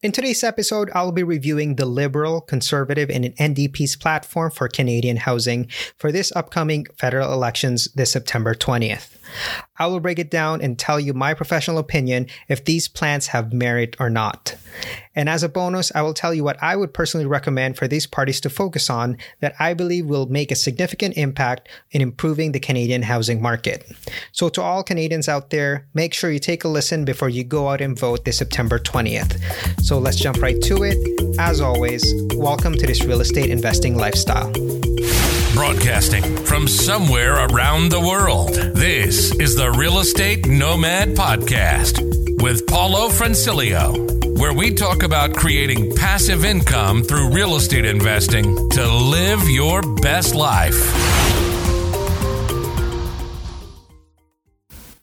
In today's episode, I'll be reviewing the Liberal, Conservative, and NDP's platform for Canadian housing for this upcoming federal elections this September 20th. I will break it down and tell you my professional opinion if these plans have merit or not. And as a bonus, I will tell you what I would personally recommend for these parties to focus on that I believe will make a significant impact in improving the Canadian housing market. So, to all Canadians out there, make sure you take a listen before you go out and vote this September 20th. So, let's jump right to it. As always, welcome to this real estate investing lifestyle. Broadcasting from somewhere around the world, this is the Real Estate Nomad Podcast with Paulo Francilio, where we talk about creating passive income through real estate investing to live your best life.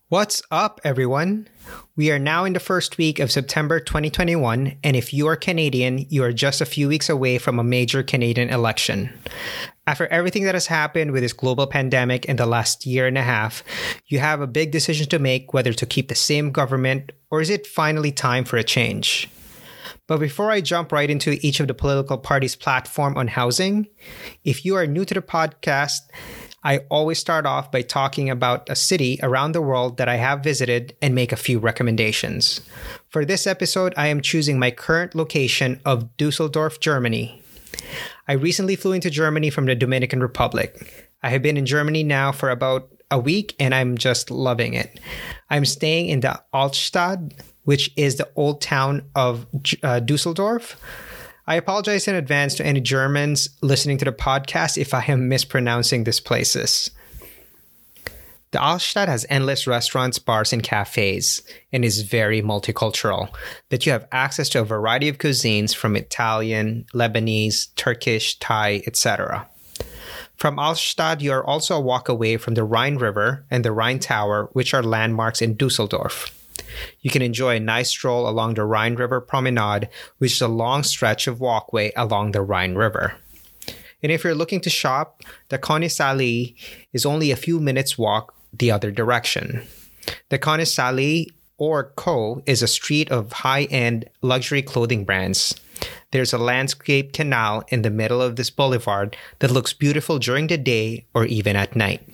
What's up, everyone? We are now in the first week of September 2021, and if you are Canadian, you are just a few weeks away from a major Canadian election. After everything that has happened with this global pandemic in the last year and a half, you have a big decision to make whether to keep the same government or is it finally time for a change? But before I jump right into each of the political parties' platform on housing, if you are new to the podcast, I always start off by talking about a city around the world that I have visited and make a few recommendations. For this episode, I am choosing my current location of Dusseldorf, Germany. I recently flew into Germany from the Dominican Republic. I have been in Germany now for about a week and I'm just loving it. I'm staying in the Altstadt, which is the old town of uh, Dusseldorf. I apologize in advance to any Germans listening to the podcast if I am mispronouncing these places. The Altstadt has endless restaurants, bars, and cafes, and is very multicultural. That you have access to a variety of cuisines from Italian, Lebanese, Turkish, Thai, etc. From Altstadt, you are also a walk away from the Rhine River and the Rhine Tower, which are landmarks in Dusseldorf. You can enjoy a nice stroll along the Rhine River Promenade, which is a long stretch of walkway along the Rhine River. And if you're looking to shop, the Königsallee is only a few minutes walk the other direction. The Königsallee or Kö is a street of high-end luxury clothing brands. There's a landscape canal in the middle of this boulevard that looks beautiful during the day or even at night.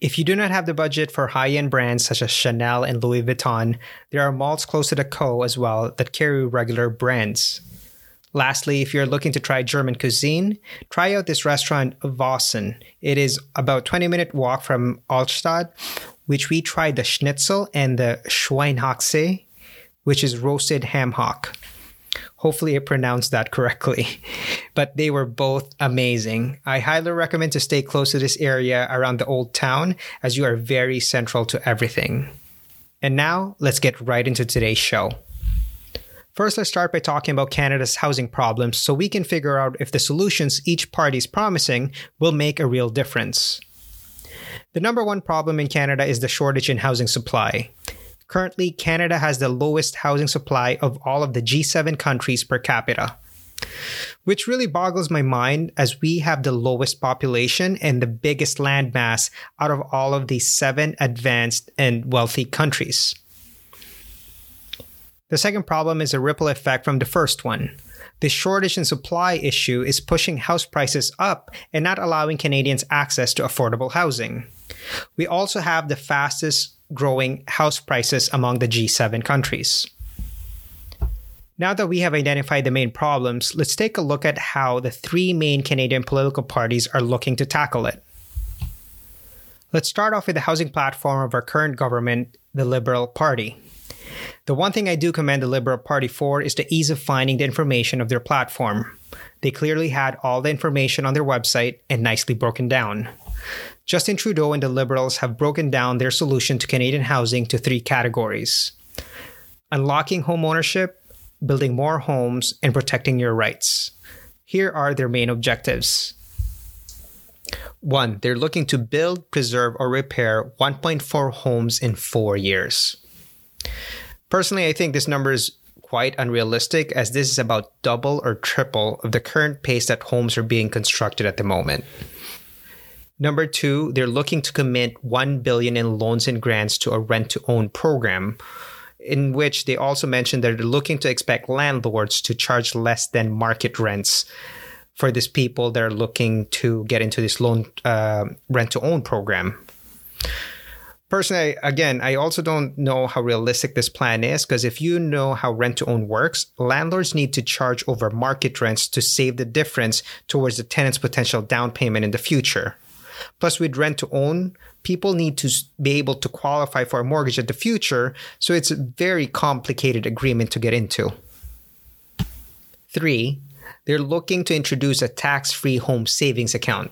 If you do not have the budget for high end brands such as Chanel and Louis Vuitton, there are malls close to the Kö as well that carry regular brands. Lastly, if you're looking to try German cuisine, try out this restaurant Vossen. It is about 20 minute walk from Altstadt, which we tried the schnitzel and the Schweinshaxe, which is roasted ham hock. Hopefully, I pronounced that correctly. But they were both amazing. I highly recommend to stay close to this area around the old town as you are very central to everything. And now, let's get right into today's show. First, let's start by talking about Canada's housing problems so we can figure out if the solutions each party is promising will make a real difference. The number one problem in Canada is the shortage in housing supply. Currently, Canada has the lowest housing supply of all of the G7 countries per capita, which really boggles my mind as we have the lowest population and the biggest landmass out of all of the seven advanced and wealthy countries. The second problem is a ripple effect from the first one. The shortage in supply issue is pushing house prices up and not allowing Canadians access to affordable housing. We also have the fastest growing house prices among the G7 countries. Now that we have identified the main problems, let's take a look at how the three main Canadian political parties are looking to tackle it. Let's start off with the housing platform of our current government, the Liberal Party. The one thing I do commend the Liberal Party for is the ease of finding the information of their platform. They clearly had all the information on their website and nicely broken down. Justin Trudeau and the Liberals have broken down their solution to Canadian housing to three categories unlocking home ownership, building more homes, and protecting your rights. Here are their main objectives. One, they're looking to build, preserve, or repair 1.4 homes in four years. Personally, I think this number is quite unrealistic as this is about double or triple of the current pace that homes are being constructed at the moment. Number two, they're looking to commit 1 billion in loans and grants to a rent to own program. in which they also mentioned they're looking to expect landlords to charge less than market rents for these people that are looking to get into this loan uh, rent to own program. Personally, again, I also don't know how realistic this plan is because if you know how rent to own works, landlords need to charge over market rents to save the difference towards the tenant's potential down payment in the future. Plus, with rent to own, people need to be able to qualify for a mortgage in the future, so it's a very complicated agreement to get into. Three, they're looking to introduce a tax free home savings account.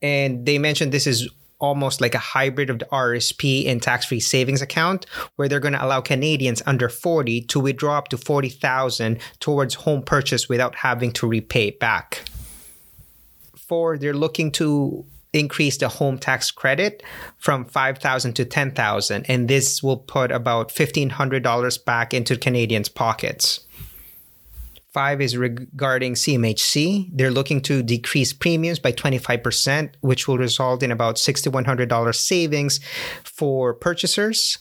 And they mentioned this is almost like a hybrid of the RSP and tax free savings account, where they're going to allow Canadians under 40 to withdraw up to 40,000 towards home purchase without having to repay it back. Four, they're looking to increase the home tax credit from 5000 to 10000 and this will put about $1500 back into Canadians pockets. Five is regarding CMHC. They're looking to decrease premiums by 25%, which will result in about $6,100 savings for purchasers.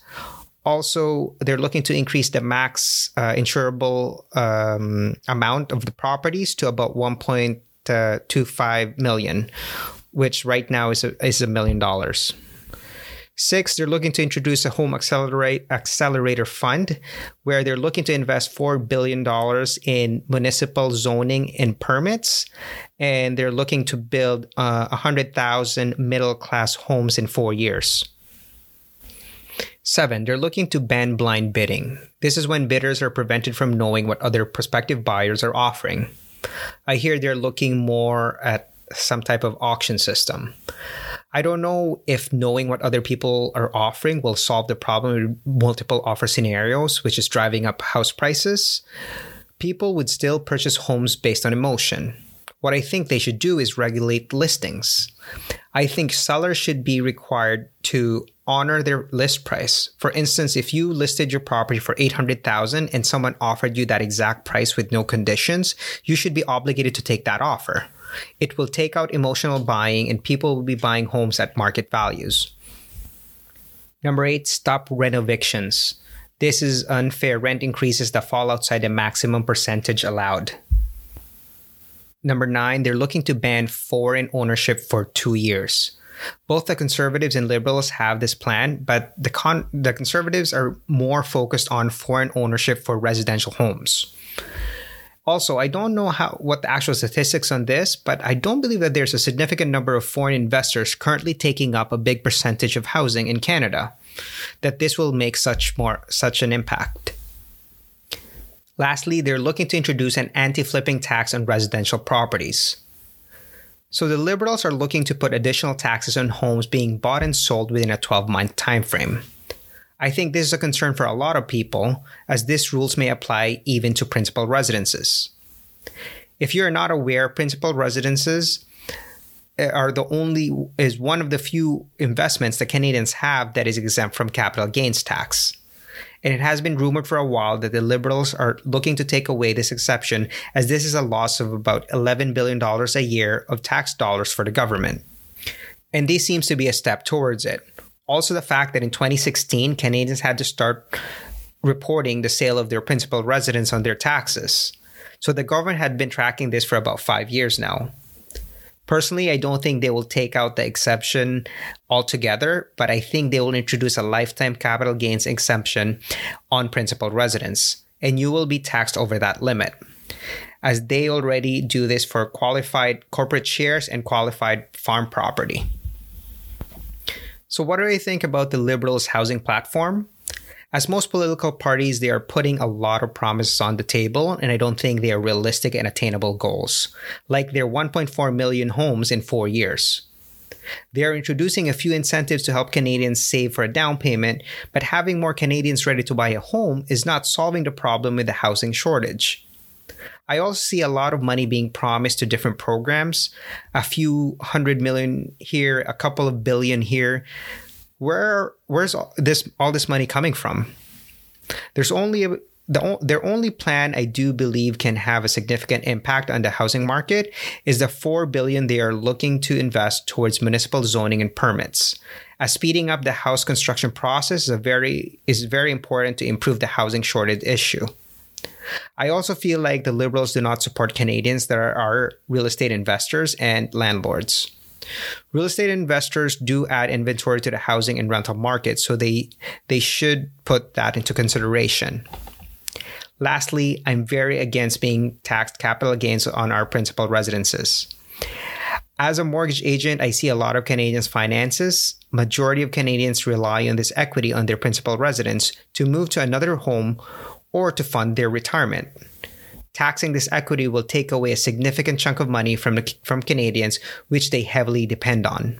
Also, they're looking to increase the max uh, insurable um, amount of the properties to about 1.25 million, which right now is a, is a million dollars. Six, they're looking to introduce a home accelerate accelerator fund where they're looking to invest $4 billion in municipal zoning and permits. And they're looking to build uh, 100,000 middle class homes in four years. Seven, they're looking to ban blind bidding. This is when bidders are prevented from knowing what other prospective buyers are offering. I hear they're looking more at some type of auction system. I don't know if knowing what other people are offering will solve the problem with multiple offer scenarios, which is driving up house prices. People would still purchase homes based on emotion. What I think they should do is regulate listings. I think sellers should be required to honor their list price. For instance, if you listed your property for 800,000 and someone offered you that exact price with no conditions, you should be obligated to take that offer. It will take out emotional buying and people will be buying homes at market values. Number eight, stop rent evictions. This is unfair rent increases that fall outside the maximum percentage allowed. Number nine, they're looking to ban foreign ownership for two years. Both the conservatives and liberals have this plan, but the, con- the conservatives are more focused on foreign ownership for residential homes. Also, I don't know how what the actual statistics on this, but I don't believe that there's a significant number of foreign investors currently taking up a big percentage of housing in Canada. That this will make such more such an impact. Lastly, they're looking to introduce an anti-flipping tax on residential properties. So the liberals are looking to put additional taxes on homes being bought and sold within a 12-month timeframe. I think this is a concern for a lot of people, as these rules may apply even to principal residences. If you're not aware, principal residences eh, are the only is one of the few investments that Canadians have that is exempt from capital gains tax. And it has been rumored for a while that the Liberals are looking to take away this exception, as this is a loss of about $11 billion a year of tax dollars for the government. And this seems to be a step towards it also the fact that in 2016, Canadians had to start reporting the sale of their principal residence on their taxes. So the government had been tracking this for about five years now. Personally, I don't think they will take out the exception altogether, but I think they will introduce a lifetime capital gains exemption on principal residence, and you will be taxed over that limit, as they already do this for qualified corporate shares and qualified farm property. So, what do I think about the Liberals' housing platform? As most political parties, they are putting a lot of promises on the table, and I don't think they are realistic and attainable goals, like their 1.4 million homes in four years. They are introducing a few incentives to help Canadians save for a down payment, but having more Canadians ready to buy a home is not solving the problem with the housing shortage. I also see a lot of money being promised to different programs, a few hundred million here, a couple of billion here. Where where's all this all this money coming from? There's only a, the, their only plan I do believe can have a significant impact on the housing market is the 4 billion they are looking to invest towards municipal zoning and permits as speeding up the house construction process is very is very important to improve the housing shortage issue. I also feel like the liberals do not support Canadians that are, are real estate investors and landlords. Real estate investors do add inventory to the housing and rental market, so they they should put that into consideration. Lastly, I'm very against being taxed capital gains on our principal residences. As a mortgage agent, I see a lot of Canadians' finances. Majority of Canadians rely on this equity on their principal residence to move to another home or to fund their retirement. Taxing this equity will take away a significant chunk of money from, from Canadians, which they heavily depend on.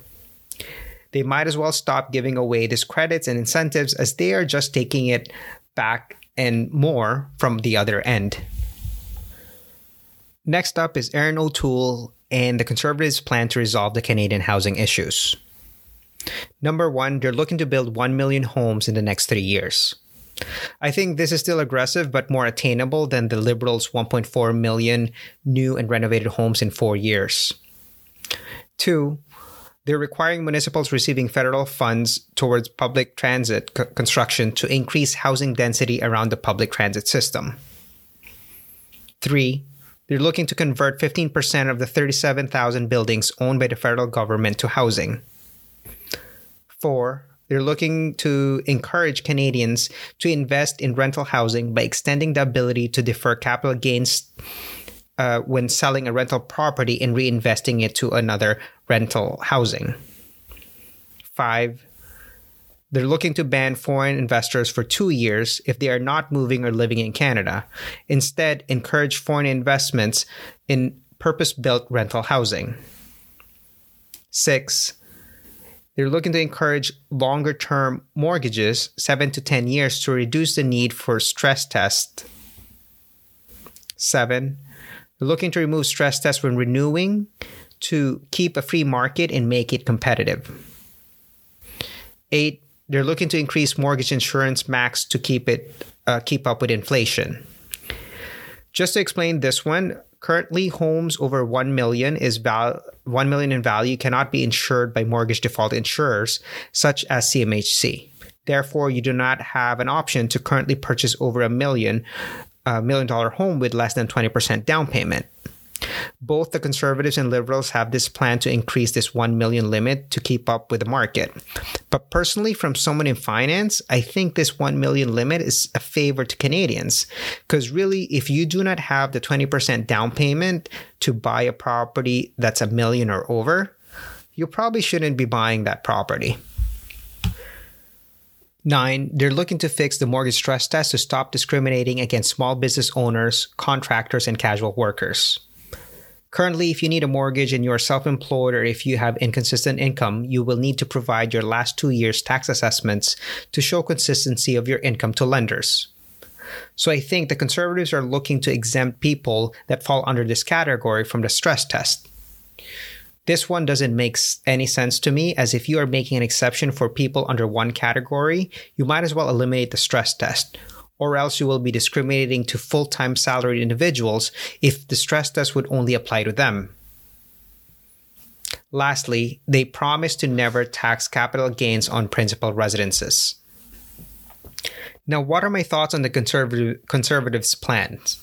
They might as well stop giving away these credits and incentives as they are just taking it back and more from the other end. Next up is Erin O'Toole and the Conservatives' plan to resolve the Canadian housing issues. Number one, they're looking to build 1 million homes in the next three years. I think this is still aggressive, but more attainable than the Liberals' 1.4 million new and renovated homes in four years. Two, they're requiring municipals receiving federal funds towards public transit c- construction to increase housing density around the public transit system. Three, they're looking to convert 15% of the 37,000 buildings owned by the federal government to housing. Four, they're looking to encourage Canadians to invest in rental housing by extending the ability to defer capital gains uh, when selling a rental property and reinvesting it to another rental housing. Five, they're looking to ban foreign investors for two years if they are not moving or living in Canada. Instead, encourage foreign investments in purpose built rental housing. Six, they're looking to encourage longer term mortgages, seven to 10 years, to reduce the need for stress tests. Seven, they're looking to remove stress tests when renewing to keep a free market and make it competitive. Eight, they're looking to increase mortgage insurance max to keep it uh, keep up with inflation. Just to explain this one, Currently, homes over 1 million is val- 1 million in value cannot be insured by mortgage default insurers such as CMHC. Therefore, you do not have an option to currently purchase over a million a million dollar home with less than 20% down payment. Both the conservatives and liberals have this plan to increase this 1 million limit to keep up with the market. But personally, from someone in finance, I think this 1 million limit is a favor to Canadians. Because really, if you do not have the 20% down payment to buy a property that's a million or over, you probably shouldn't be buying that property. Nine, they're looking to fix the mortgage stress test to stop discriminating against small business owners, contractors, and casual workers. Currently, if you need a mortgage and you are self employed or if you have inconsistent income, you will need to provide your last two years' tax assessments to show consistency of your income to lenders. So I think the conservatives are looking to exempt people that fall under this category from the stress test. This one doesn't make any sense to me, as if you are making an exception for people under one category, you might as well eliminate the stress test or else you will be discriminating to full time salaried individuals if the stress test would only apply to them. Lastly, they promise to never tax capital gains on principal residences. Now, what are my thoughts on the conservative, conservatives' plans?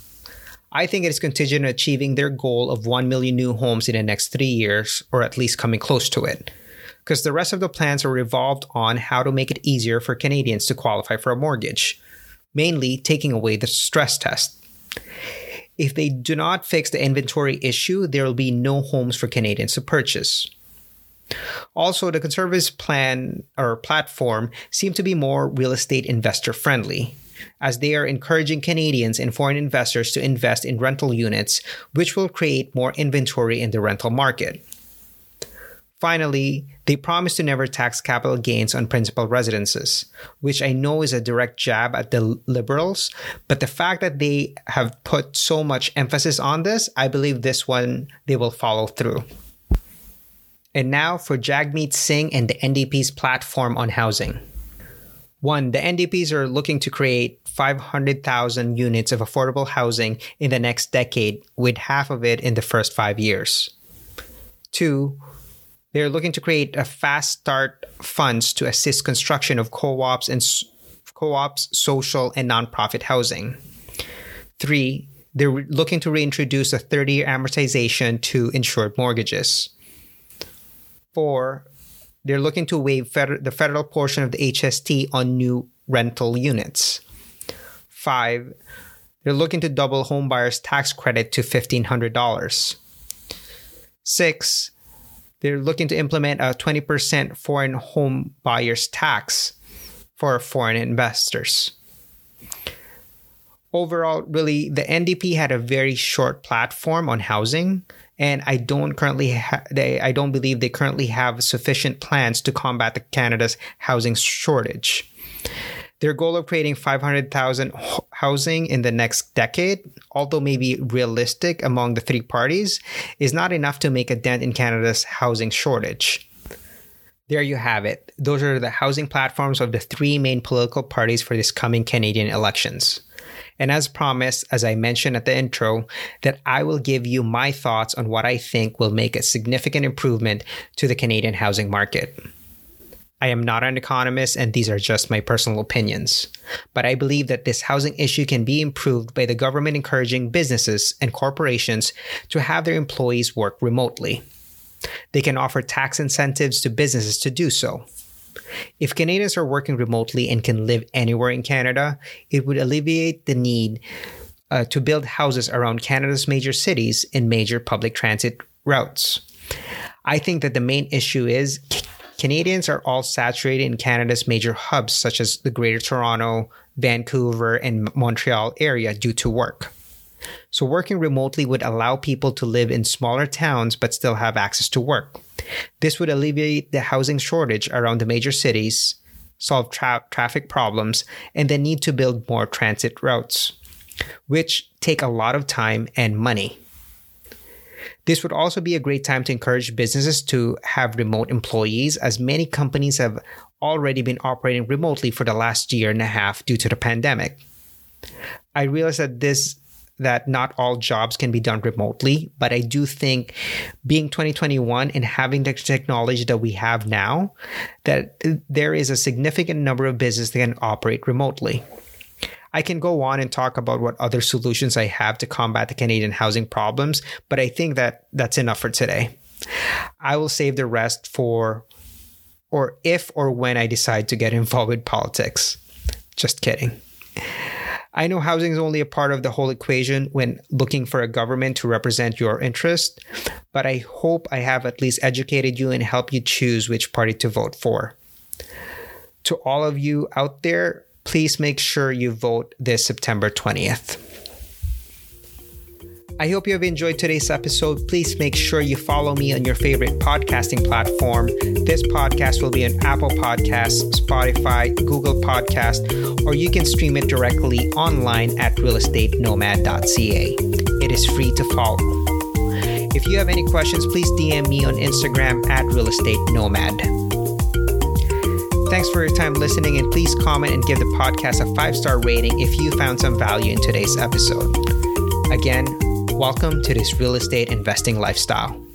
I think it is contingent on achieving their goal of 1 million new homes in the next three years, or at least coming close to it. Because the rest of the plans are revolved on how to make it easier for Canadians to qualify for a mortgage mainly taking away the stress test. If they do not fix the inventory issue, there will be no homes for Canadians to purchase. Also, the Conservatives' plan or platform seem to be more real estate investor friendly, as they are encouraging Canadians and foreign investors to invest in rental units, which will create more inventory in the rental market. Finally, they promise to never tax capital gains on principal residences, which I know is a direct jab at the liberals. But the fact that they have put so much emphasis on this, I believe this one they will follow through. And now for Jagmeet Singh and the NDP's platform on housing. One, the NDPs are looking to create 500,000 units of affordable housing in the next decade, with half of it in the first five years. Two, They're looking to create a fast start funds to assist construction of co-ops and co-ops, social and nonprofit housing. Three, they're looking to reintroduce a 30-year amortization to insured mortgages. Four, they're looking to waive the federal portion of the HST on new rental units. Five, they're looking to double homebuyers tax credit to $1,500. Six, they're looking to implement a 20% foreign home buyers tax for foreign investors. Overall, really, the NDP had a very short platform on housing, and I don't currently ha- they, I don't believe they currently have sufficient plans to combat the Canada's housing shortage. Their goal of creating 500,000 housing in the next decade, although maybe realistic among the three parties, is not enough to make a dent in Canada's housing shortage. There you have it. Those are the housing platforms of the three main political parties for this coming Canadian elections. And as promised, as I mentioned at the intro, that I will give you my thoughts on what I think will make a significant improvement to the Canadian housing market. I am not an economist, and these are just my personal opinions. But I believe that this housing issue can be improved by the government encouraging businesses and corporations to have their employees work remotely. They can offer tax incentives to businesses to do so. If Canadians are working remotely and can live anywhere in Canada, it would alleviate the need uh, to build houses around Canada's major cities and major public transit routes. I think that the main issue is Canadians are all saturated in Canada's major hubs, such as the Greater Toronto, Vancouver, and Montreal area due to work. So, working remotely would allow people to live in smaller towns but still have access to work. This would alleviate the housing shortage around the major cities, solve tra- traffic problems, and the need to build more transit routes, which take a lot of time and money. This would also be a great time to encourage businesses to have remote employees, as many companies have already been operating remotely for the last year and a half due to the pandemic. I realize that this that not all jobs can be done remotely, but I do think being 2021 and having the technology that we have now, that there is a significant number of businesses that can operate remotely. I can go on and talk about what other solutions I have to combat the Canadian housing problems, but I think that that's enough for today. I will save the rest for or if or when I decide to get involved with politics. Just kidding. I know housing is only a part of the whole equation when looking for a government to represent your interest, but I hope I have at least educated you and helped you choose which party to vote for. To all of you out there, please make sure you vote this September 20th. I hope you have enjoyed today's episode. Please make sure you follow me on your favorite podcasting platform. This podcast will be on Apple Podcasts, Spotify, Google Podcast, or you can stream it directly online at realestatenomad.ca. It is free to follow. If you have any questions, please DM me on Instagram at realestatenomad. Thanks for your time listening, and please comment and give the podcast a five star rating if you found some value in today's episode. Again, welcome to this real estate investing lifestyle.